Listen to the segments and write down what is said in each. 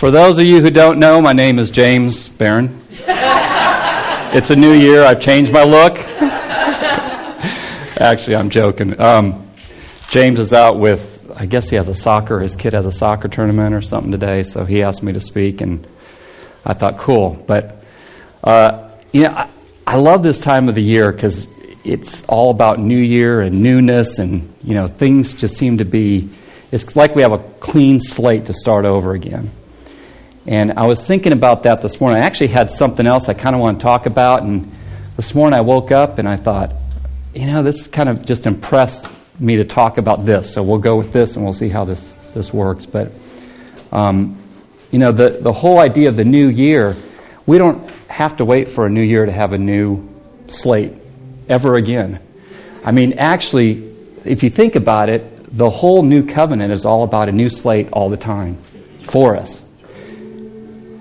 For those of you who don't know, my name is James Barron. it's a new year. I've changed my look. Actually, I'm joking. Um, James is out with, I guess he has a soccer, his kid has a soccer tournament or something today, so he asked me to speak, and I thought, cool. But, uh, you know, I, I love this time of the year because it's all about New Year and newness, and, you know, things just seem to be, it's like we have a clean slate to start over again. And I was thinking about that this morning. I actually had something else I kind of want to talk about, and this morning I woke up and I thought, you know, this kind of just impressed me to talk about this. So we'll go with this and we'll see how this, this works. But, um, you know, the, the whole idea of the new year, we don't have to wait for a new year to have a new slate ever again. I mean, actually, if you think about it, the whole new covenant is all about a new slate all the time for us.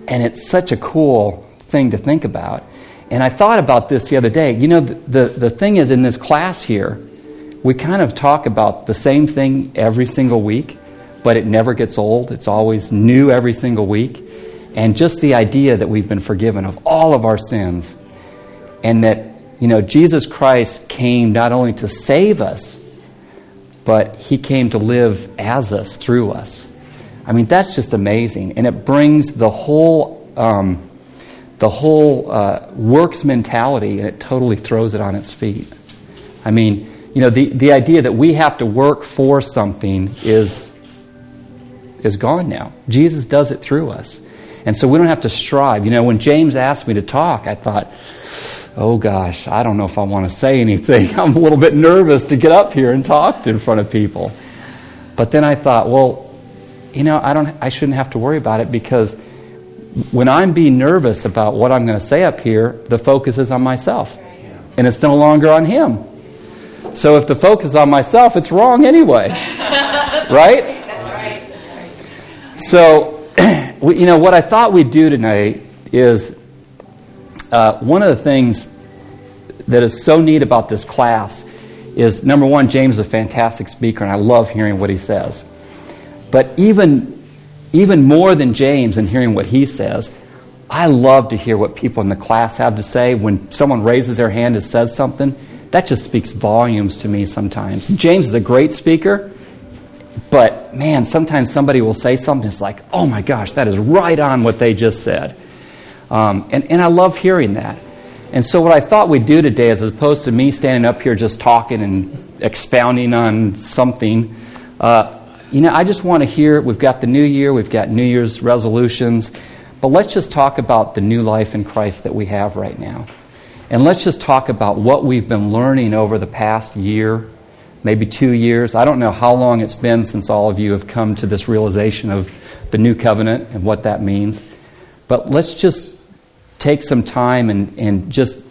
And it's such a cool thing to think about. And I thought about this the other day. You know, the, the, the thing is, in this class here, we kind of talk about the same thing every single week, but it never gets old. It's always new every single week. And just the idea that we've been forgiven of all of our sins and that, you know, Jesus Christ came not only to save us, but he came to live as us, through us. I mean, that's just amazing. And it brings the whole. Um, the whole uh, works mentality and it totally throws it on its feet. I mean, you know, the, the idea that we have to work for something is, is gone now. Jesus does it through us. And so we don't have to strive. You know, when James asked me to talk, I thought, oh gosh, I don't know if I want to say anything. I'm a little bit nervous to get up here and talk in front of people. But then I thought, well, you know, I, don't, I shouldn't have to worry about it because when I'm being nervous about what I'm going to say up here, the focus is on myself. And it's no longer on him. So if the focus is on myself, it's wrong anyway. right? That's right. So, you know, what I thought we'd do tonight is uh, one of the things that is so neat about this class is number one, James is a fantastic speaker, and I love hearing what he says. But even even more than James and hearing what he says, I love to hear what people in the class have to say. When someone raises their hand and says something, that just speaks volumes to me sometimes. James is a great speaker, but man, sometimes somebody will say something, it's like, oh my gosh, that is right on what they just said. Um, and, and I love hearing that. And so, what I thought we'd do today, as opposed to me standing up here just talking and expounding on something, uh, you know, I just want to hear we've got the new year, we've got New Year's resolutions, but let's just talk about the new life in Christ that we have right now. And let's just talk about what we've been learning over the past year, maybe two years. I don't know how long it's been since all of you have come to this realization of the new covenant and what that means. But let's just take some time and, and just,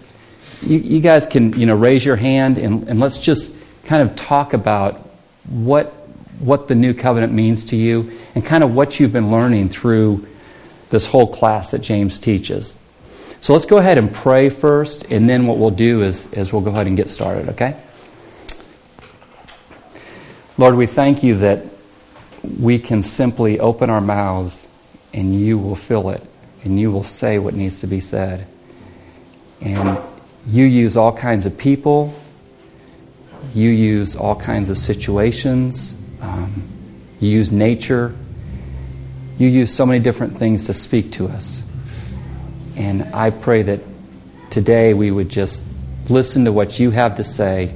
you, you guys can, you know, raise your hand and, and let's just kind of talk about what what the new covenant means to you and kind of what you've been learning through this whole class that James teaches. So let's go ahead and pray first, and then what we'll do is, is we'll go ahead and get started, okay? Lord, we thank you that we can simply open our mouths and you will fill it, and you will say what needs to be said. And you use all kinds of people, you use all kinds of situations um, you use nature. You use so many different things to speak to us. And I pray that today we would just listen to what you have to say.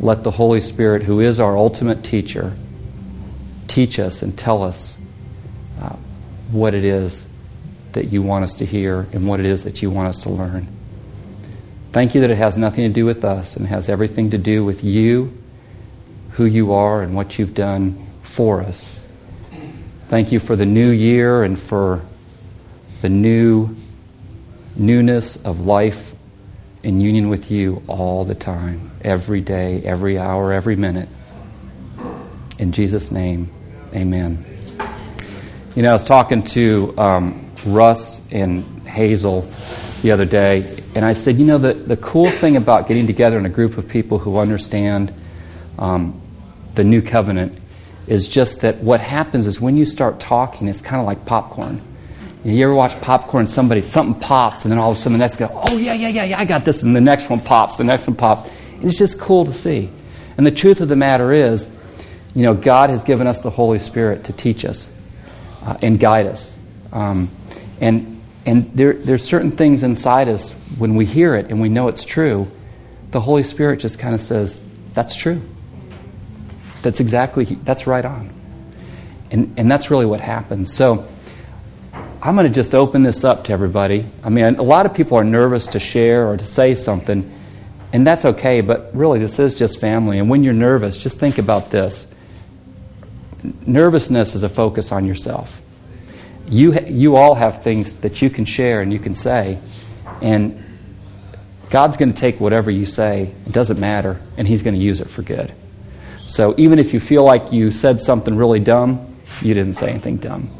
Let the Holy Spirit, who is our ultimate teacher, teach us and tell us uh, what it is that you want us to hear and what it is that you want us to learn. Thank you that it has nothing to do with us and has everything to do with you who you are and what you've done for us. Thank you for the new year and for the new newness of life in union with you all the time, every day, every hour, every minute. In Jesus' name, amen. You know, I was talking to um, Russ and Hazel the other day, and I said, you know, the, the cool thing about getting together in a group of people who understand um, the new covenant is just that what happens is when you start talking, it's kind of like popcorn. You ever watch popcorn? Somebody, something pops, and then all of a sudden the next guy, oh, yeah, yeah, yeah, yeah, I got this. And the next one pops, the next one pops. And it's just cool to see. And the truth of the matter is, you know, God has given us the Holy Spirit to teach us uh, and guide us. Um, and and there, there's certain things inside us when we hear it and we know it's true, the Holy Spirit just kind of says, that's true. That's exactly, that's right on. And, and that's really what happens. So I'm going to just open this up to everybody. I mean, a lot of people are nervous to share or to say something, and that's okay, but really, this is just family. And when you're nervous, just think about this nervousness is a focus on yourself. You, you all have things that you can share and you can say, and God's going to take whatever you say, it doesn't matter, and He's going to use it for good. So even if you feel like you said something really dumb, you didn't say anything dumb.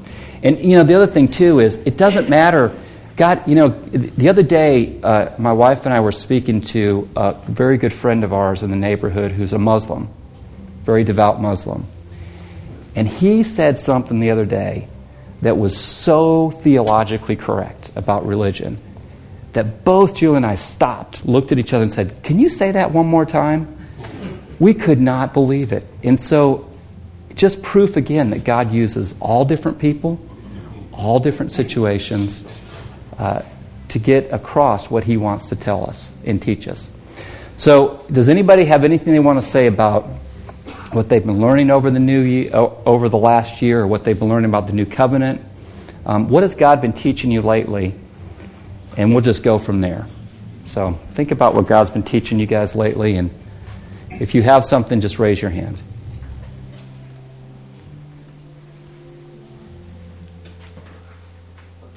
And you know, the other thing too is it doesn't matter. God, you know, the other day, uh, my wife and I were speaking to a very good friend of ours in the neighborhood who's a Muslim, very devout Muslim. And he said something the other day that was so theologically correct about religion that both Julie and I stopped, looked at each other, and said, Can you say that one more time? We could not believe it. And so, just proof again that God uses all different people, all different situations uh, to get across what He wants to tell us and teach us. So, does anybody have anything they want to say about what they've been learning over the new year, over the last year, or what they've been learning about the new covenant. Um, what has God been teaching you lately? And we'll just go from there. So think about what God's been teaching you guys lately, and if you have something, just raise your hand.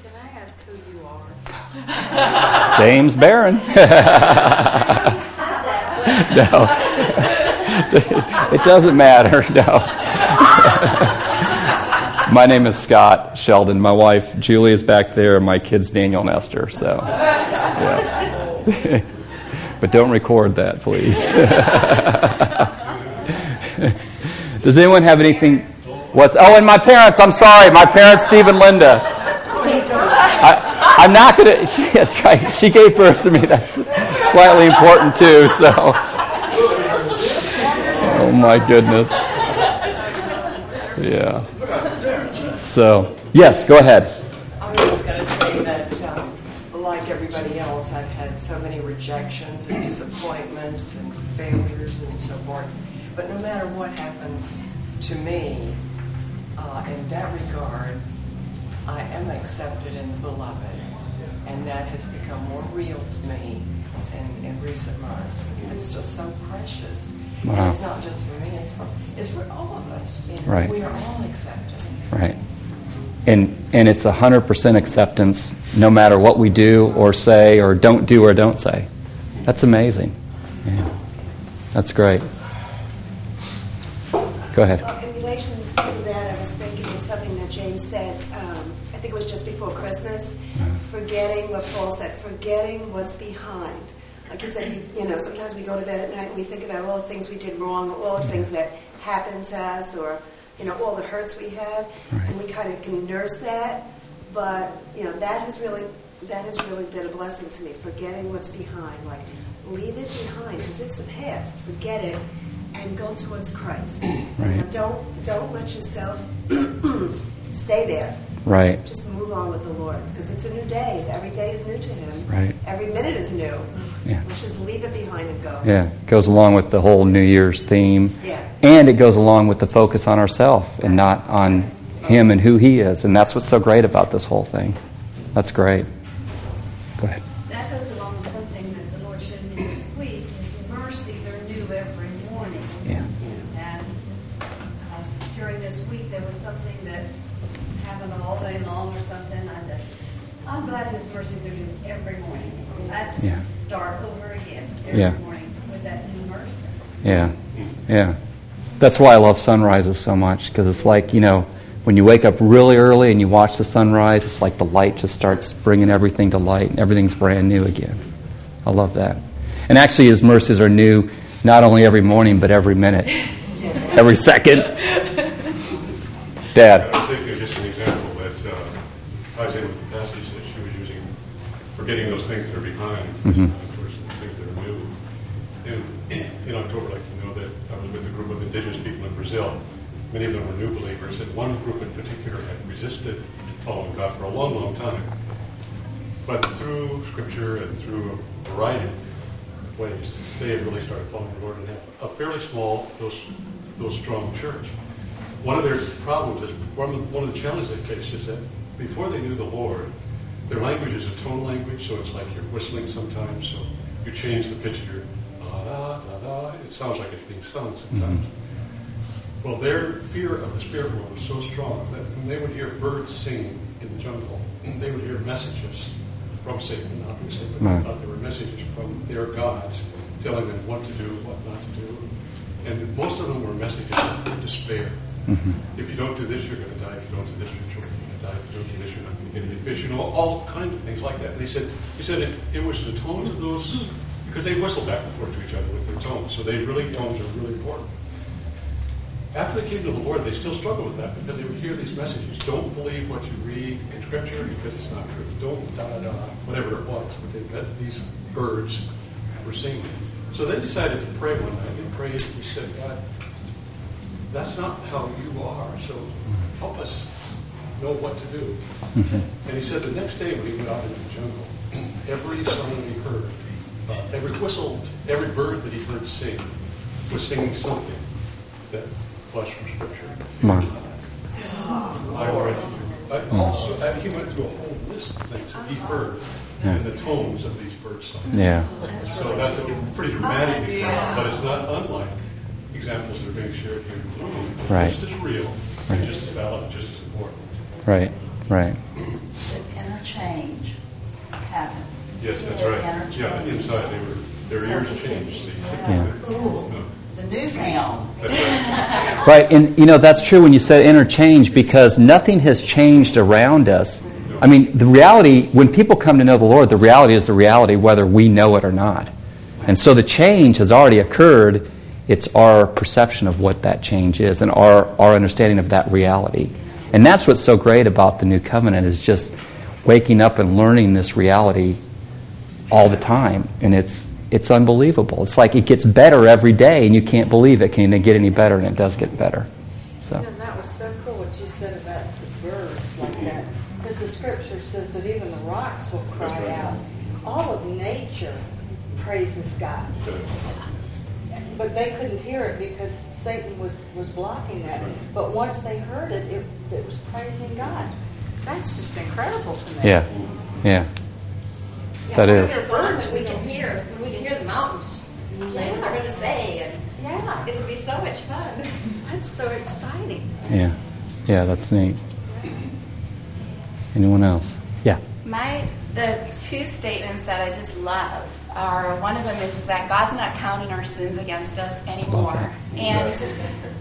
Can I ask who you are? James Barron. no. it doesn't matter, no. my name is Scott Sheldon. My wife Julie is back there, and my kids Daniel and Esther. So, yeah. But don't record that, please. Does anyone have anything? What's? Oh, and my parents. I'm sorry, my parents, Steve and Linda. I, am not gonna. She, that's right. She gave birth to me. That's slightly important too. So. Oh my goodness. Yeah. So, yes, go ahead. I was just to say that, um, like everybody else, I've had so many rejections to me, uh, in that regard, I am accepted in the beloved. And that has become more real to me in, in recent months. It's just so precious. Wow. And it's not just for me, it's for, it's for all of us. You know, right. We are all accepted. Right. And, and it's 100% acceptance no matter what we do or say or don't do or don't say. That's amazing. Yeah. That's great. Go ahead. Well, in relation to that, I was thinking of something that James said, um, I think it was just before Christmas, uh-huh. forgetting what Paul said, forgetting what's behind like he said, you, you, know, sometimes we go to bed at night and we think about all the things we did wrong, all the things that happened to us, or you know, all the hurts we have, right. and we kind of can nurse that. But you know, that has really that has really been a blessing to me. Forgetting what's behind, like leave it behind because it's the past. Forget it and go towards Christ. Right. Don't don't let yourself stay there. Right. Just move on with the Lord because it's a new day. Every day is new to Him. Right. Every minute is new. Yeah. Let's just leave it behind and go. Yeah. It goes along with the whole New Year's theme. Yeah. And it goes along with the focus on ourselves and not on Him and who He is. And that's what's so great about this whole thing. That's great. Go ahead. That goes along with something that the Lord showed me this week. His mercies are new every morning. Yeah. And uh, during this week, there was something that happened all day long or something. I, I'm glad His mercies are new every morning. I just yeah start over again every yeah. morning with that new mercy. Yeah, yeah. That's why I love sunrises so much because it's like you know when you wake up really early and you watch the sunrise, it's like the light just starts bringing everything to light and everything's brand new again. I love that. And actually, His mercies are new not only every morning but every minute, every second. Dad. I was thinking of just an example that uh, ties in with the passage that she was using, forgetting those things that are Mhm. are new. In, in October, like you know, that I was with a group of indigenous people in Brazil. Many of them were new believers, and one group in particular had resisted following God for a long, long time. But through Scripture and through a variety of ways, they had really started following the Lord and have a fairly small, though, though strong church. One of their problems is, one of, the, one of the challenges they face is that before they knew the Lord, their language is a tone language, so it's like you're whistling sometimes, so you change the pitch of your da da da da. It sounds like it's being sung sometimes. Well, their fear of the spirit world was so strong that when they would hear birds singing in the jungle, they would hear messages from Satan, obviously, but Right. they thought they were messages from their gods telling them what to do, what not to do. And most of them were messages of despair. Mhm. If you don't do this, you're going to die. If you don't do this, your children are going to not going to get any fish. You know, all kinds of things like that. And they said, he said it, it was the tones of those, because they whistle back and forth to each other with their tones. So they really, tones are really important. After they came to the Lord, they still struggle with that because they would hear these messages. Don't believe what you read in Scripture because it's not true. Don't da da da, whatever it was that they, that these birds were singing. So they decided to pray one night. They prayed and said, God, that's not how you are, so help us know what to do. And he said the next day when he went out into the jungle, every song he heard, uh, every whistle, every bird that he heard sing was singing something that was from Scripture. Wow. I went through, I also, I- he went through a whole list of things that he heard Yeah. in the tones of these bird songs. Yeah. So that's a pretty dramatic example, but it's not unlike examples that are being shared here in Blooming. Right. Just as real, and just as valid, just as. Right. Right. The interchange happened. Yes, that's right. Yeah, inside, they were, their ears changed, see. Yeah. Cool. No, The new sound. That's right. Right, and you know that's true when you said interchange because nothing has changed around us. I mean, the reality when people come to know the Lord, the reality is the reality whether we know it or not. And so the change has already occurred. It's our perception of what that change is and our, our understanding of that reality. And that's what's so great about the new covenant is just waking up and learning this reality all the time. And it's it's unbelievable. It's like it gets better every day and you can't believe it can get any better and it does get better. So And that was so cool what you said about the birds like that. Because the scripture says that even the rocks will cry out. All of nature praises God. But they couldn't hear it because Satan was, was blocking that. But once they heard it, it, it was praising God. That's just incredible to me. yeah. Yeah. Yeah, That when is. They're birds. We can hear. We can hear the mountains say what they're going to say, and Yeah. it'll be so much fun. That's so exciting. Yeah. Yeah, that's neat. Anyone else? Yeah. My the two statements that I just love are one of them is, is that God's not counting our sins against us anymore. And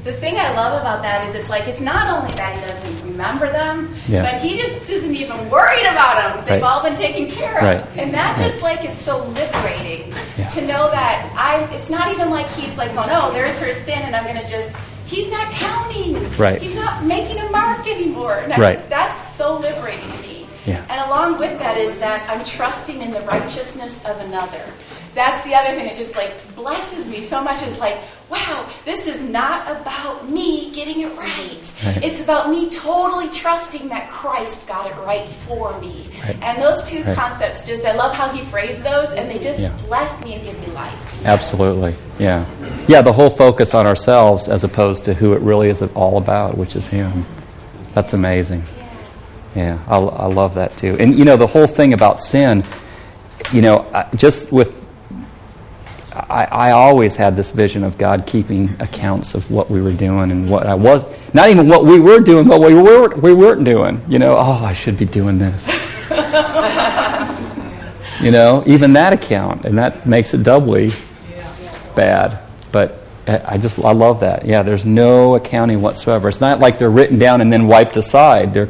the thing I love about that is it's like it's not only that he doesn't remember them, Yeah. but he just isn't even worried about them. They've Right. all been taken care of. Right. And that just like is so liberating Yeah. to know that I it's not even like he's like going, Oh, there's her sin and I'm gonna just he's not counting. Right. He's not making a mark anymore. And Right. that's, that's so liberating to. Yeah. And along with that is that I'm trusting in the righteousness of another. That's the other thing that just like blesses me so much is like, wow, this is not about me getting it right. Right. It's about me totally trusting that Christ got it right for me. Right. And those two Right. concepts just I love how he phrased those and they just Yeah. bless me and give me life. Absolutely. Yeah. Yeah, the whole focus on ourselves as opposed to who it really is all about, which is Him. That's amazing. Yeah, I, I love that too. And you know, the whole thing about sin, you know, I- just with, I, I always had this vision of God keeping accounts of what we were doing and what I was, not even what we were doing, but what we, were, we weren't doing. You know, oh, I should be doing this. you know, even that account, and that makes it doubly bad. But I just I love that. Yeah, there's no accounting whatsoever. It's not like they're written down and then wiped aside. They're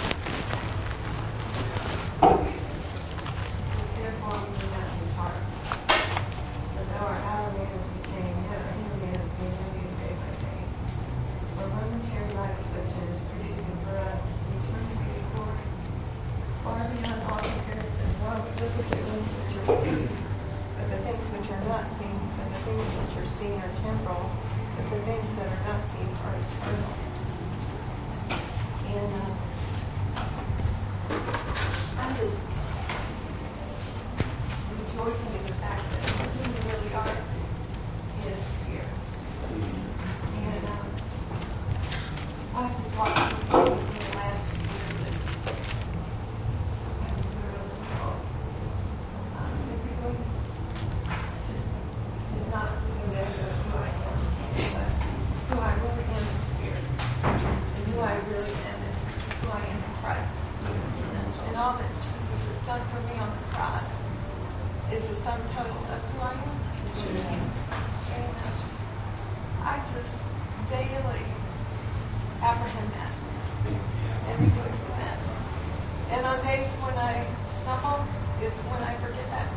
when I forget that.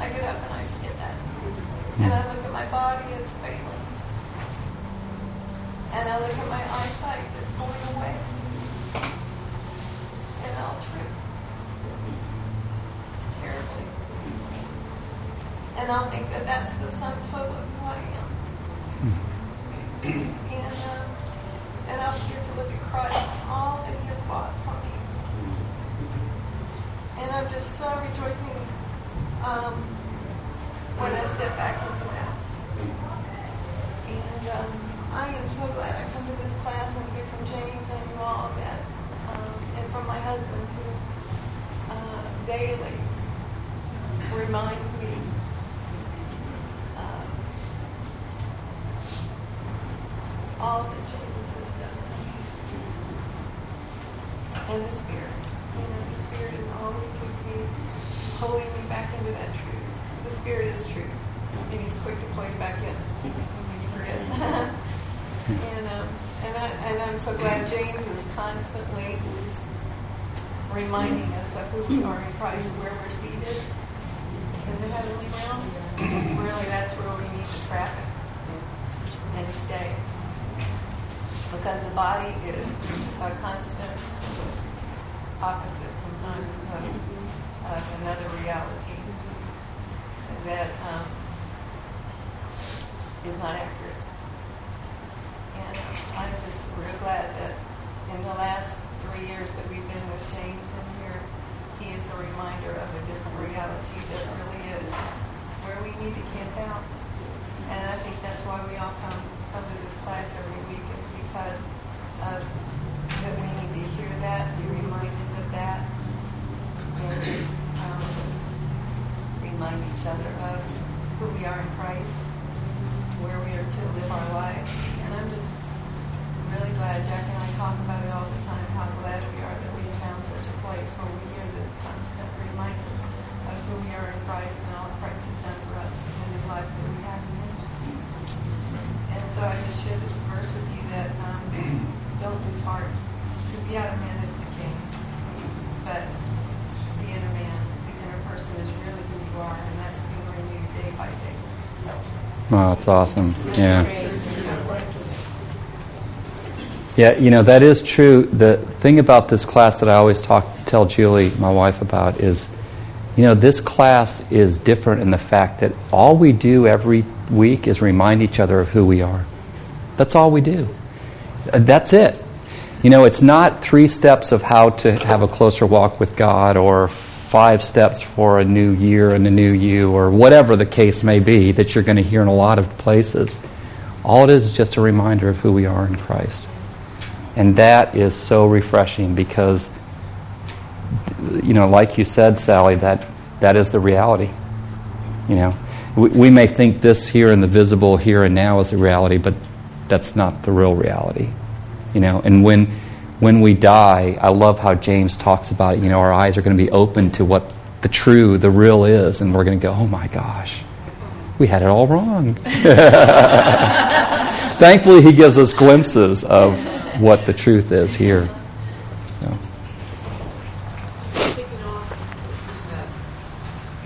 I get up and I forget that. Hmm. And I look at my body, it's failing. And I look at my eyesight that's going away. And I'll trip terribly. And I'll think that that's the sum total of who I am. And, uh, and I'll begin to look at Christ, all that He has bought for me. And I'm just so rejoicing um, when I step back into that. And um, I am so glad I come to this class and hear from James and you all that, um, and from my husband who uh, daily reminds me uh, all that Jesus has done for me. And the Spirit. You know, the Spirit is always with me, pulling me back into that truth. The Spirit is truth. And He's quick to pull you back in when you forget. and, um, and, I, and I'm so glad James is constantly reminding us of who we are in Christ, where we're seated in the heavenly realm. really, that's where we need to traffic and stay. Because the body is a constant opposite sometimes of, of another reality that um, is not accurate. And I'm just real glad that in the last three years that we've been with James here, he is a reminder of a different reality that really is where we need to camp out. And I think that's why we all come come to this class every week is because of that we need to hear that, be reminded of that, and just um, remind each other of who we are in Christ, where we are to live our life. And I'm just really glad Jack and I talk about it all the time, how glad we are that we have found such a place where we hear this constant reminder of who we are in Christ and all that Christ has done for us and the lives that we have in Him. And so I just share this verse with you that um, don't lose heart, because the outer man is decaying, but the inner man, the inner person is really who you are, and that's being renewed day by day. Wow, that's awesome. Yeah. Yeah, you know, that is true. The thing about this class that I always talk tell Julie, my wife, about is, you know, this class is different in the fact that all we do every week is remind each other of who we are. That's all we do. That's it. You know, it's not three steps of how to have a closer walk with God or five steps for a new year and a new you or whatever the case may be that you're going to hear in a lot of places. All it is is just a reminder of who we are in Christ. And that is so refreshing because, you know, like you said, Sally, that, that is the reality. You know, we, we may think this here in the visible here and now is the reality, but that's not the real reality. You know, and when when we die, I love how James talks about it. You know, our eyes are going to be open to what the true, the real is, and we're going to go, oh my gosh, we had it all wrong. Thankfully, he gives us glimpses of what the truth is here. So. Kicking off what you said,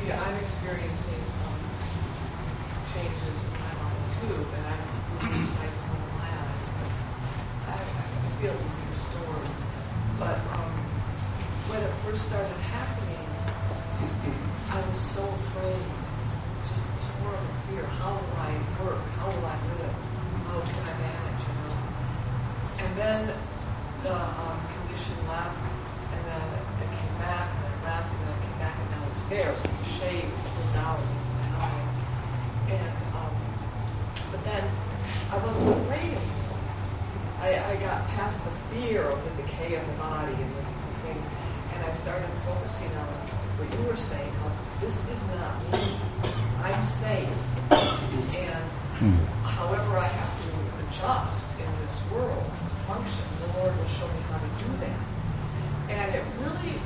yeah, I'm experiencing um, changes in my life too, and I'm losing sight of my eyes, but I, I feel to be restored. But um, when it first started happening, I was so afraid, just this horrible fear. How will I work? How will I live? How can I manage? You know? And then the um, condition left, and then it came back, and then it left, and then it came back and down the stairs. The shade pulled out. And, um, but then I wasn't afraid. I, I got past the fear of the decay of the body and the things, I started focusing on what you were saying, how this is not me. I'm safe. And however I have to adjust in this world to function, the Lord will show me how to do that. And it really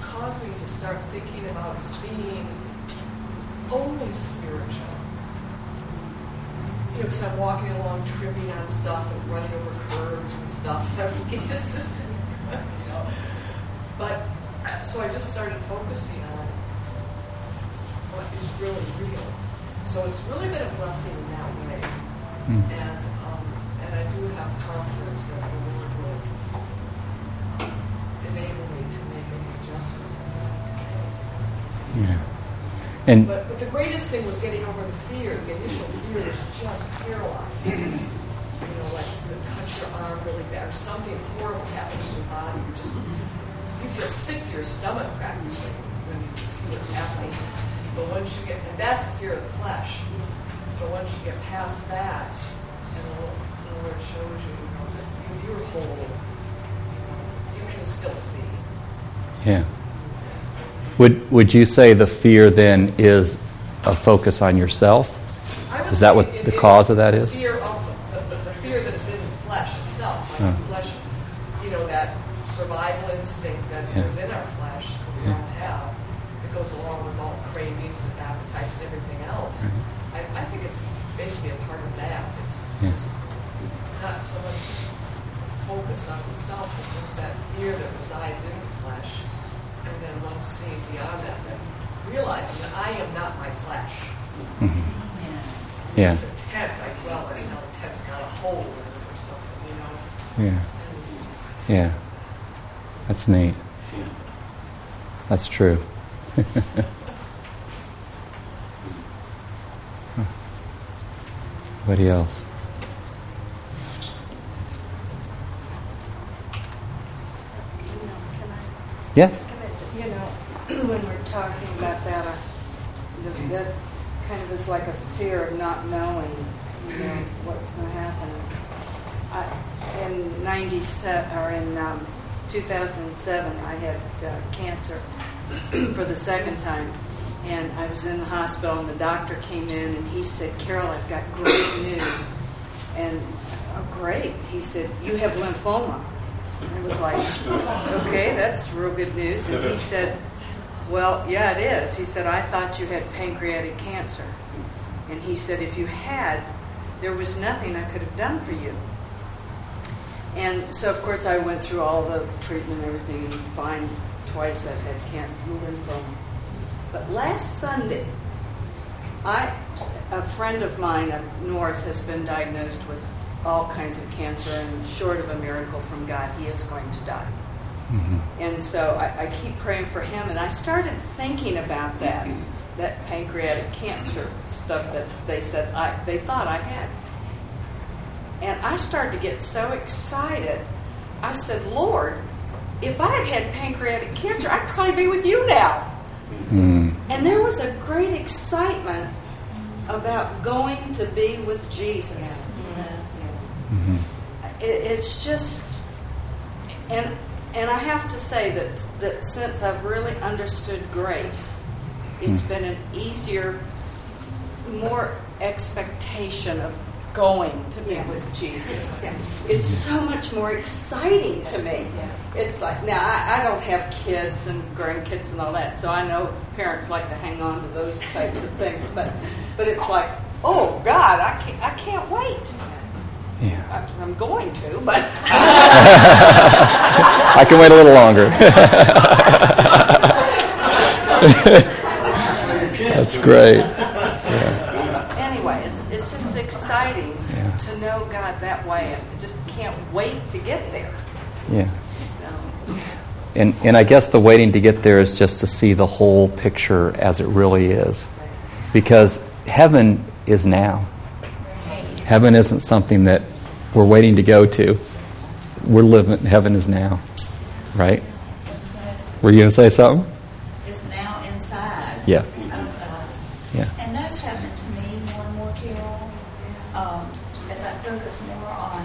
caused me to start thinking about seeing only the spiritual. You know, because I'm walking along, tripping on stuff and running over curves and stuff. And I'm thinking, this is, so I just started focusing on what is really real. So it's really been a blessing in that way. Mm. And um, and I do have confidence that the Lord will enable me to make any adjustments I need today. Yeah. And But, but the greatest thing was getting over the fear. The initial fear was just paralyzing. you know, like you cut your arm really bad, or something horrible happens to your body. you're just you feel sick to your stomach practically when you see what's happening. But once you get, and that's the fear of the flesh. But once you get past that, and the, the Lord shows you, you know, that you, you're whole, you, can still see. yeah. Would would you say the fear then is a focus on yourself? Is that what the cause of that is? Fear of the, the, the fear that is in the flesh itself, like the Huh. flesh, you know, that survival instinct that Yeah. is in our flesh, that we Yeah. all have, that goes along with all cravings and appetites and everything else. I, I think it's basically a part of that. It's Yeah. just not so much focus on the self, but just that fear that resides in the flesh. And then once seeing beyond that, that realizing that I am not my flesh. Mhm. Yeah. This is a tent I dwell in, now the tent's got a hole in it or something, you know? Yeah. Yeah. That's neat. That's true. Huh. Anybody else? You know, can I, Yeah. can I say, you know, when we're talking about that, uh, the- that kind of is like a fear of not knowing, you know, what's going to happen. I, in 97, or in um, 2007, I had uh, cancer for the second time. And I was in the hospital, and the doctor came in, and he said, Carol, I've got great news. And, oh, great. He said, You have lymphoma. And I was like, Okay, that's real good news. And he said, Well, yeah, it is. He said, I thought you had pancreatic cancer. And he said, If you had, there was nothing I could have done for you. And so, of course, I went through all the treatment and everything, and fine, twice I've had can- lymphoma. But last Sunday, I, a friend of mine up north has been diagnosed with all kinds of cancer, and short of a miracle from God, he is going to die. Mhm. And so I, I keep praying for him, and I started thinking about that, that pancreatic cancer stuff that they said I, they thought I had. And I started to get so excited. I said, Lord, if I had had pancreatic cancer, I'd probably be with you now. Mm. And there was a great excitement about going to be with Jesus. Mhm. It, it's just, and and I have to say that that since I've really understood grace, it's Hmm. been an easier, more expectation of going to be with Jesus. It's so much more exciting to me. It's like now I, I don't have kids and grandkids and all that, so I know parents like to hang on to those types of things. But but it's like, oh God, I can't, I can't wait. Yeah. I'm going to, but I can wait a little longer. That's great. anyway, it's, it's just exciting Yeah. to know God that way. I just can't wait to get there. Yeah. So, And, and I guess the waiting to get there is just to see the whole picture as it really is. Because heaven is now. Heaven isn't something that we're waiting to go to. we're living. Heaven is now, right? Were you going to say something? It's now inside Yeah. of us. Yeah. And that's happening to me more and more, Carol. Um, as I focus more on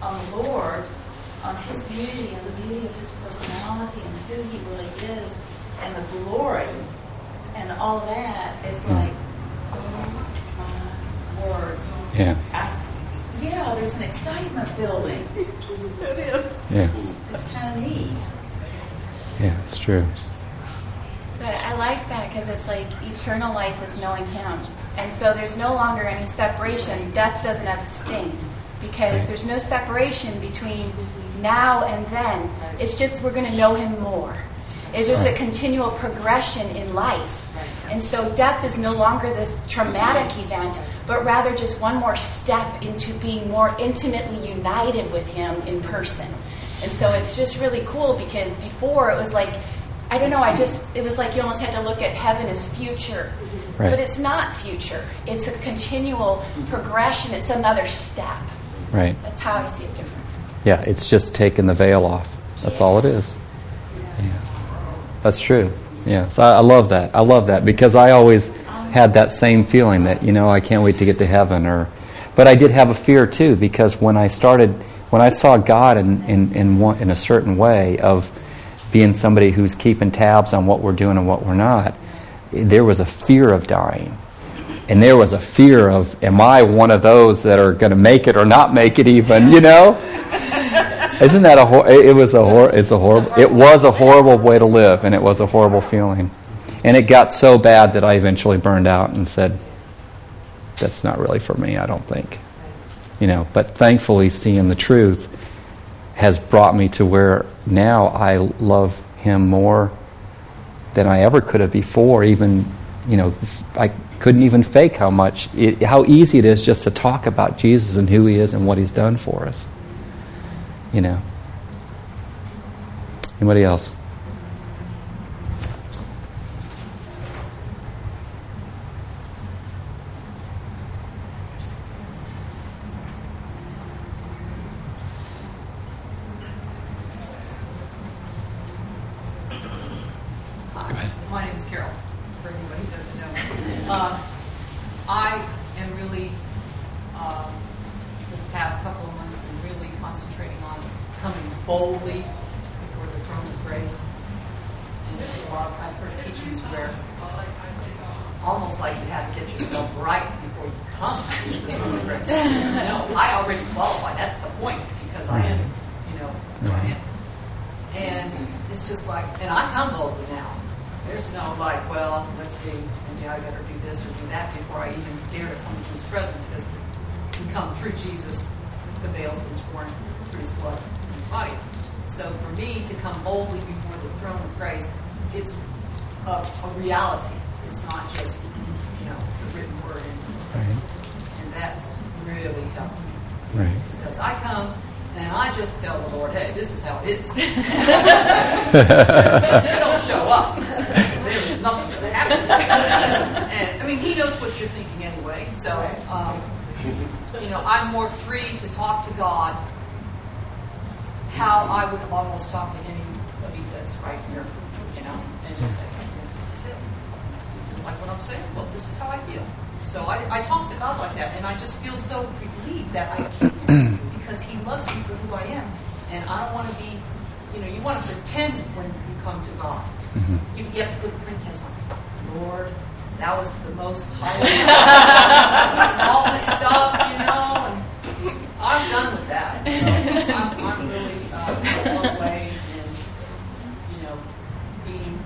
on the Lord, on His beauty and the beauty of His personality and who He really is, and the glory, and all that, it's Hmm. like, oh my word. Yeah. I, yeah, there's an excitement building. it is. Yeah. It's kind of neat. Yeah, it's true. But I like that because it's like eternal life is knowing Him. And so there's no longer any separation. Death doesn't have a sting because there's no separation between now and then. It's just we're going to know Him more. It's just a continual progression in life. And so death is no longer this traumatic event, but rather just one more step into being more intimately united with Him in person. And so it's just really cool because before it was like, I don't know, I just, it was like you almost had to look at heaven as future. Right. But it's not future, it's a continual progression, it's another step. Right. That's how I see it different. Yeah, it's just taking the veil off. That's all it is. Yeah. That's true. Yeah. So I, I love that. I love that because I always had that same feeling that, you know, I can't wait to get to heaven or but I did have a fear too because when I started when I saw God in in in, one, in a certain way of being somebody who's keeping tabs on what we're doing and what we're not, there was a fear of dying. And there was a fear of, am I one of those that are going to make it or not make it even, you know? Isn't that a hor- it was a hor- it's a horrible it was a horrible way to live and it was a horrible feeling. And it got so bad that I eventually burned out and said that's not really for me, I don't think. You know, but thankfully seeing the truth has brought me to where now I love him more than I ever could have before even, you know, I couldn't even fake how much it, how easy it is just to talk about Jesus and who he is and what he's done for us you know. Anybody else? Hi, my name is Carol, for anybody who doesn't know me. Uh, I am really, um, the past couple of months, been really concentrating on coming boldly before the throne of grace. And a lot, I've heard teachings where almost like you have to get yourself right before you come to the throne of grace. No, I already qualify, that's the point, because I am, you know, who I am. And it's just like, and I come boldly now. There's no like, well, let's see, maybe I better do this or do that before I even dare to come into his presence because we come through Jesus, the veil's been torn through his blood and his body. So for me to come boldly before the throne of grace, it's a, a reality. It's not just, you know, the written word. And, Right. and that's really helped me. Right. Because I come and I just tell the Lord, hey, this is how it is. you don't show up. There's nothing that happens. and I mean, He knows what you're thinking anyway. So, um, you know, I'm more free to talk to God how I would almost talk to anybody that's right here, you know, and just say, this is it. Like what I'm saying? Well, this is how I feel. So I, I talk to God like that, and I just feel so relieved that I can because He loves me for who I am, and I don't want to be, you know, you want to pretend when you come to God. You, you have to put a pretend on. Lord, that was the most holy. and all this stuff, you know, and I'm done with that. So I'm, I'm really uh, blown away in, you know, being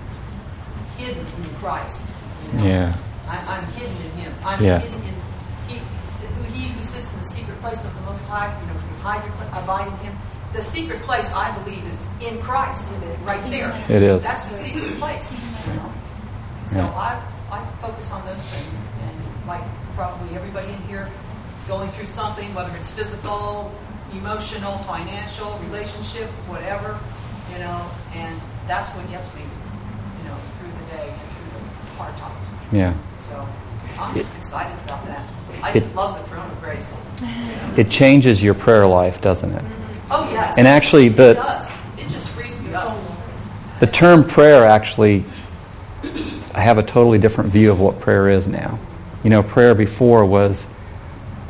hidden in Christ. You know? Yeah. I, I'm hidden in Him. I'm Yeah. hidden. Who He who sits in the secret place of the Most High. You know, you hide your abide in Him. The secret place, I believe, is in Christ, right there. It is. That's the secret place. You know? So Yeah. I, I focus on those things, and like probably everybody in here is going through something, whether it's physical, emotional, financial, relationship, whatever, you know, and that's what gets me, you know, through the day and through the hard times. Yeah. So I'm just excited about that. I It- just love the throne of grace. It changes your prayer life, doesn't it? Oh yes. And actually, It the does. It just frees me up. the term prayer actually, I have a totally different view of what prayer is now. You know, prayer before was,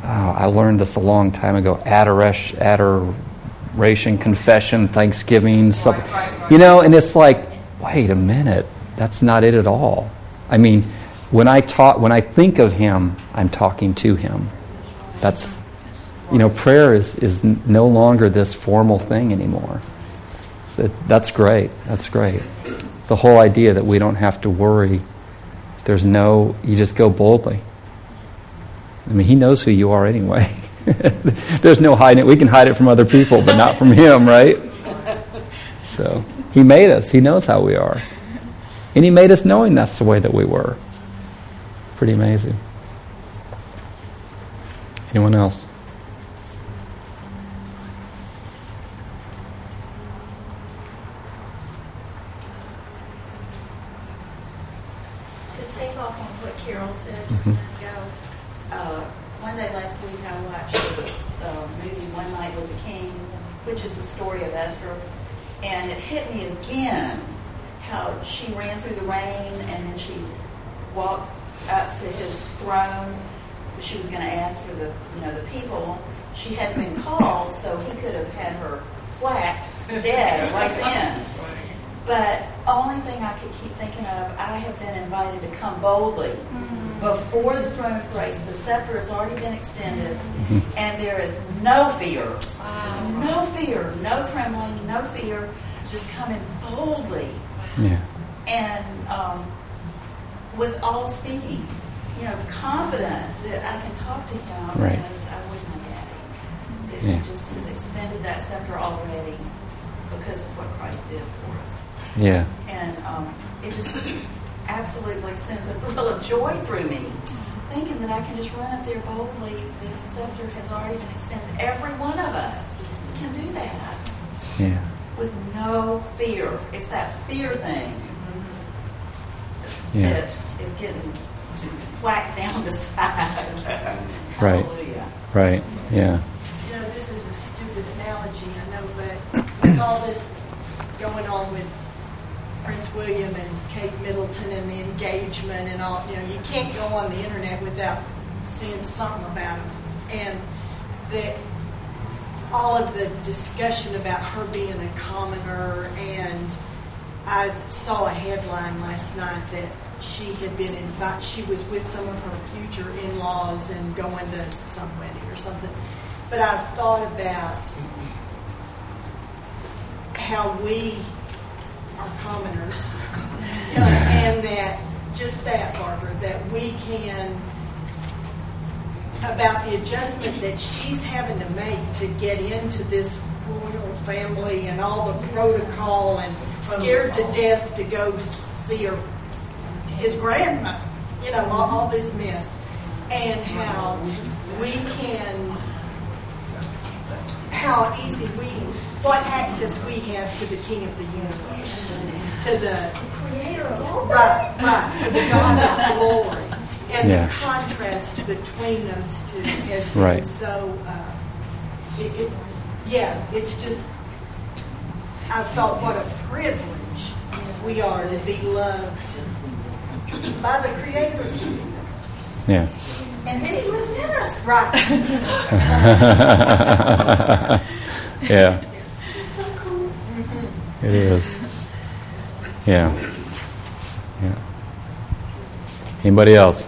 oh, I learned this a long time ago. Adoration, adoration, confession, thanksgiving. Right, right, right. You know, and it's like, wait a minute, that's not it at all. I mean, when I talk, when I think of Him, I'm talking to Him. That's, you know, prayer is is no longer this formal thing anymore. That's great. That's great. The whole idea that we don't have to worry. There's no. You just go boldly. I mean, He knows who you are anyway. There's no hiding it. We can hide it from other people, but not from Him, right? So He made us. He knows how we are. And He made us knowing that's the way that we were. Pretty amazing. Anyone else? To take off on what Carol said just a Mhm. minute ago, uh, one day last week I watched the uh, movie One Night with the King, which is the story of Esther, and it hit me again how she ran through the rain and then she walked up to his throne. She was going to ask for the, you know, the people. She hadn't been called, so he could have had her whacked dead right then. But only thing I could keep thinking of, I have been invited to come boldly before the throne of grace. The scepter has already been extended, and there is no fear, no fear, no trembling, no fear, just coming boldly Yeah. and um, with all speaking, you know, confident that I can talk to him Right. as I would my daddy. That Yeah. he just has extended that scepter already because of what Christ did for us. Yeah. And um, it just absolutely sends a thrill of joy through me, thinking that I can just run up there boldly. The scepter has already been extended. Every one of us can do that Yeah. with no fear. It's that fear thing Yeah. that is getting whacked down to size. Right. Right. Yeah. You know, this is a stupid analogy, I know, but with all this going on with Prince William and Kate Middleton and the engagement and all, you know, you can't go on the internet without seeing something about them. And that all of the discussion about her being a commoner, and I saw a headline last night that she had been invited, she was with some of her future in-laws and going to some wedding or something. But I've thought about how we are commoners, and that, just that, Barbara, that we can, about the adjustment that she's having to make to get into this royal family and all the protocol and scared to death to go see her, his grandma, you know, all, all this mess, and how we can how easy we, what access we have to the King of the universe, to the Creator of all right, right, to the God of glory, and Yeah. the contrast between those two has been Right. so. Uh, it, it, yeah, it's just. I've thought what a privilege we are to be loved by the Creator of the universe. Yeah. And then he lives in us. Right. yeah. It's so cool. Mm-hmm. It is. Yeah. Yeah. Anybody else?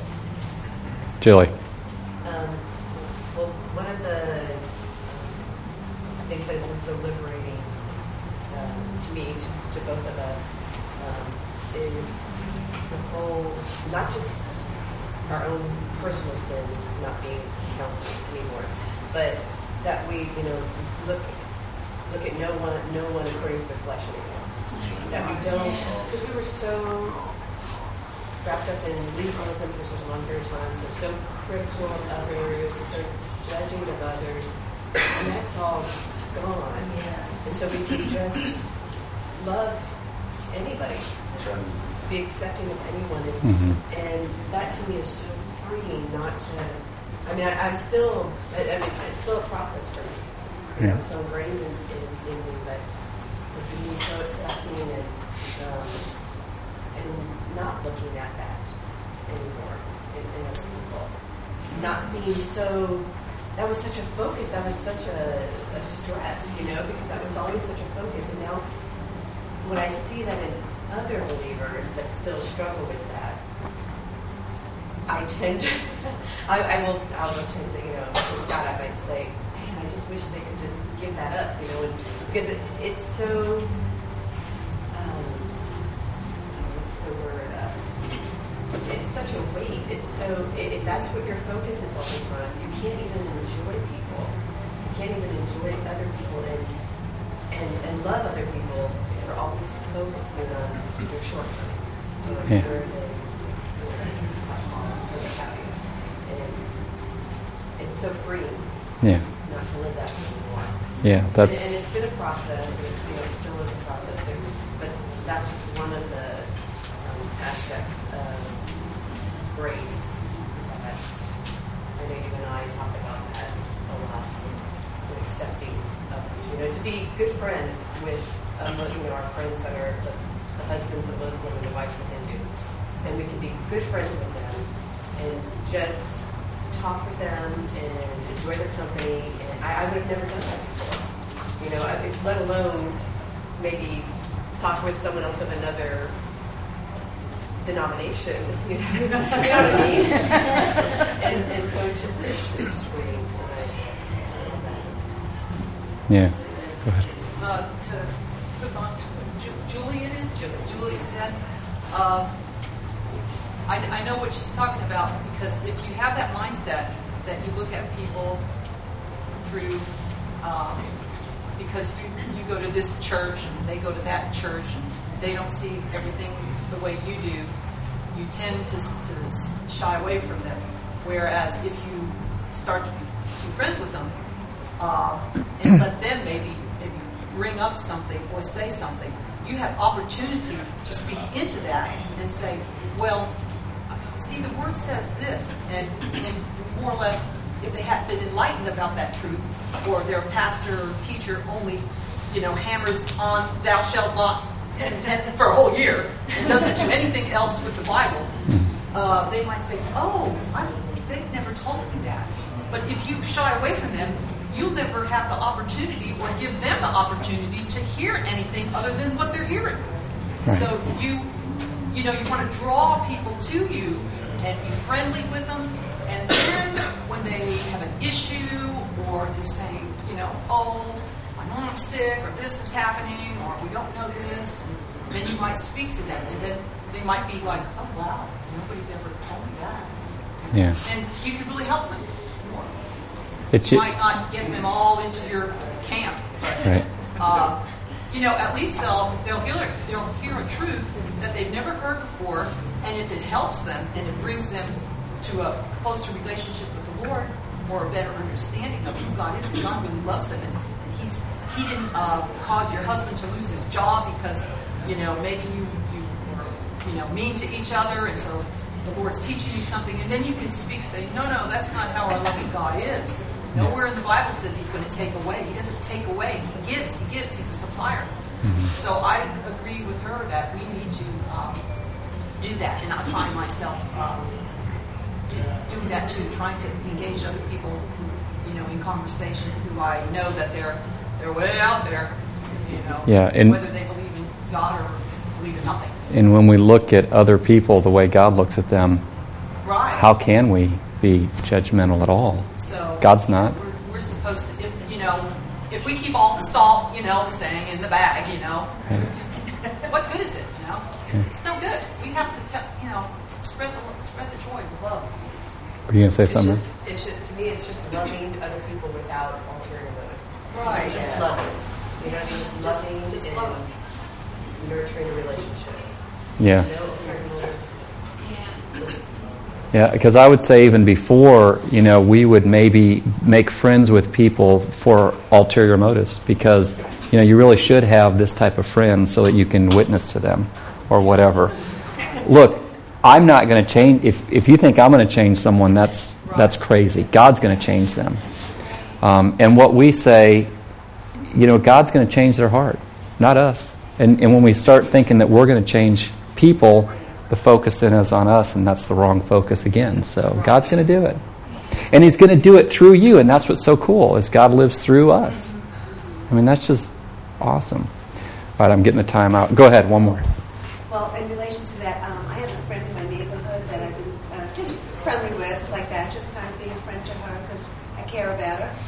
Julie. Um, well, one of the things that has been so liberating um, to me, to, to both of us, um, is the whole, not just our own personal sin not being counted anymore, but that we, you know, look look at no one, no one according to the flesh anymore. That we don't, because we were so wrapped up in legalism for such a long period of time, so so critical of others, so judging of others, and that's all gone. Yes. And so we can just love anybody, be accepting of anyone, and, Mhm. and that to me is so freeing. Not to, I mean, I, I'm still, I, I mean, it's still a process for me. You know, Yeah. so ingrained in, in, in me, but but being so accepting and, um, and not looking at that anymore in, in other people. Not being so, that was such a focus, that was such a, a stress, you know, because that was always such a focus. And now when I see that in other believers that still struggle with that, I tend to, I, I will, I will tend to, you know, to Scott, I might say, man, I just wish they could just give that up, you know, and, because it, it's so, um, what's the word? It's such a weight. It's so, if that's what your focus is all the time, you can't even enjoy people. You can't even enjoy other people and, and, and love other people if you're always focusing on their shortcomings. Yeah. their abilities, or their harms, or what have you. And it's so freeing Yeah. not to live that way anymore. Yeah, And, that's and it's been a process, and you know, it still a process. There, but that's just one of the um, aspects of grace that I know you and I talk about that a lot. And accepting others, you know, to be good friends with, um, you know, our friends that are the, the husbands of Muslim and the wives of Hindu, and we can be good friends with them and just talk with them and enjoy their company. And I, I would have never done that before. You know, I, let alone maybe talk with someone else of another denomination. You know, you know what I mean? and, and so it's just it's, it's just freeing. And I, I love that. yeah. Go ahead. uh, to hook on to what Ju- Julie it is, Julie said, uh, I, I know what she's talking about because if you have that mindset that you look at people through, um, because you, you go to this church and they go to that church and they don't see everything the way you do, you tend to, to shy away from them. Whereas if you start to be, be friends with them, uh, and let them maybe maybe bring up something or say something, you have opportunity to speak into that and say, well, see, the word says this, and, and more or less, if they have been enlightened about that truth, or their pastor or teacher only, you know, hammers on "thou shalt not" and, and for a whole year and doesn't do anything else with the Bible, uh, they might say, "Oh, I, they've never told me that." But if you shy away from them, you'll never have the opportunity or give them the opportunity to hear anything other than what they're hearing. Right. So you, you know, you want to draw people to you and be friendly with them. And then when they have an issue or they're saying, you know, oh, my mom's sick or this is happening or we don't know this, and then you might speak to them and then they might be like, oh wow, nobody's ever told me that. Yeah. And you can really help them more. It You might not get them all into your camp, but Right. uh, you know, at least they'll they'll hear they'll hear a truth that they've never heard before, and if it helps them and it brings them to a closer relationship with the Lord or a better understanding of who God is, and God really loves them, and, He didn't uh, cause your husband to lose his job because you know maybe you you were you know mean to each other, and so the Lord's teaching you something, and then you can speak, say, no, no, that's not how our loving God is. Nowhere in the Bible says He's going to take away. He doesn't take away. He gives. He gives. He's a supplier. So I agree with her that we need to um, do that, and I find myself um, do, doing that too, trying to engage other people, who, you know, in conversation who I know that they're they're way out there, you know, Yeah, and- whether they believe in God or believe in nothing. And when we look at other people the way God looks at them, Right. how can we be judgmental at all? So God's not. We're, we're supposed to, if you know, if we keep all the salt, you know, the saying in the bag, you know, what good is it? You know, it's, it's no good. We have to, tell, you know, spread the spread the joy, the love. Are you going to say It's something? just, it's just, to me, it's just loving other people without ulterior motives. Right. Just Yes. loving. You know what I mean? Just Just- loving just and love. nurturing a relationship. Yeah. No ulterior motives. Yeah, because I would say even before, you know, we would maybe make friends with people for ulterior motives because, you know, you really should have this type of friend so that you can witness to them or whatever. Look, I'm not going to change. If, if you think I'm going to change someone, that's, that's crazy. God's going to change them. Um, and what we say you know, God's going to change their heart, not us. And, and when we start thinking that we're going to change people, the focus then is on us, and that's the wrong focus again. So God's going to do it. And He's going to do it through you, and that's what's so cool, is God lives through us. I mean, that's just awesome. All right, I'm getting the time out. Go ahead, one more. Well, in relation to that, um, I have a friend in my neighborhood that I've been uh, just friendly with, like that, just kind of being a friend to her because I care about her.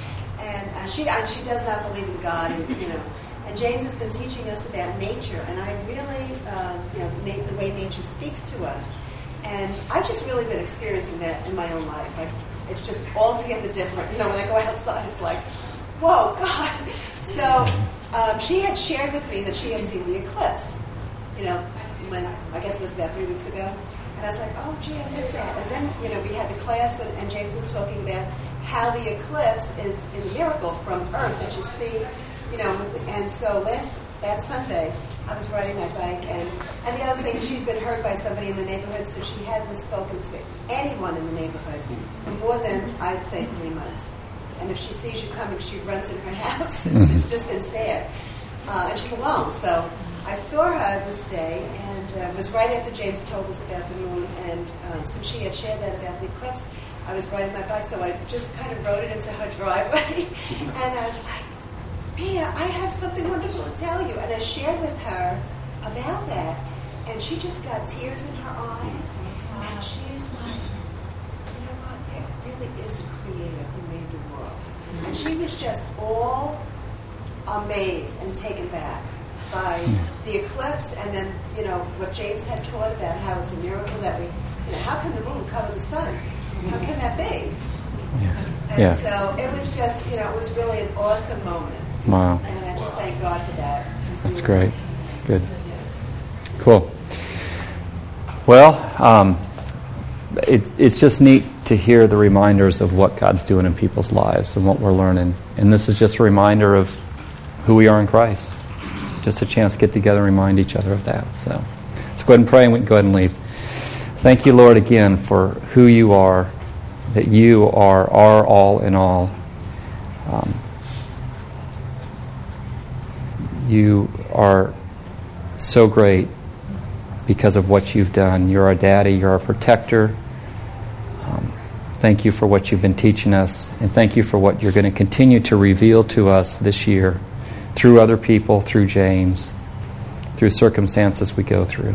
And she does not believe in God, and you know. And James has been teaching us about nature, and I really, uh, you know, the way nature speaks to us. And I've just really been experiencing that in my own life. Like, it's just altogether different. You know, when I go outside, it's like, whoa, God. So um, she had shared with me that she had seen the eclipse you know, when I guess it was about three weeks ago. And I was like, oh, gee, I missed that. And then, you know, we had the class, and, and James was talking about how the eclipse is, is a miracle from Earth that you see, you know. And so last that Sunday, I was riding my bike, and, and the other thing, she's been hurt by somebody in the neighborhood, so she hasn't spoken to anyone in the neighborhood for more than, I'd say, three months. And if she sees you coming, she runs in her house. it's just been sad. Uh, and she's alone, so I saw her this day, and uh, was right after James told us about the moon. And um, since she had shared that about the eclipse, I was riding my bike, so I just kind of rode it into her driveway. and I was like, Mia, I have something wonderful to tell you. And I shared with her about that, and she just got tears in her eyes. And she's like, you know what? There really is a creator who made the world. And she was just all amazed and taken back by the eclipse and then, you know, what James had taught about how it's a miracle that we, you know, how can the moon cover the sun? How can that be? Yeah. And Yeah. so it was just, you know, it was really an awesome moment. Wow. And I just thank God for that. That's great. Good. Cool. Well, um, it, it's just neat to hear the reminders of what God's doing in people's lives and what we're learning. And this is just a reminder of who we are in Christ. Just a chance to get together and remind each other of that. So let's go ahead and pray and we can go ahead and leave. Thank you, Lord, again for who you are, that you are our all in all. Um, you are so great because of what you've done. You're our daddy, you're our protector. Um, thank you for what you've been teaching us, and thank you for what you're going to continue to reveal to us this year through other people, through James, through circumstances we go through.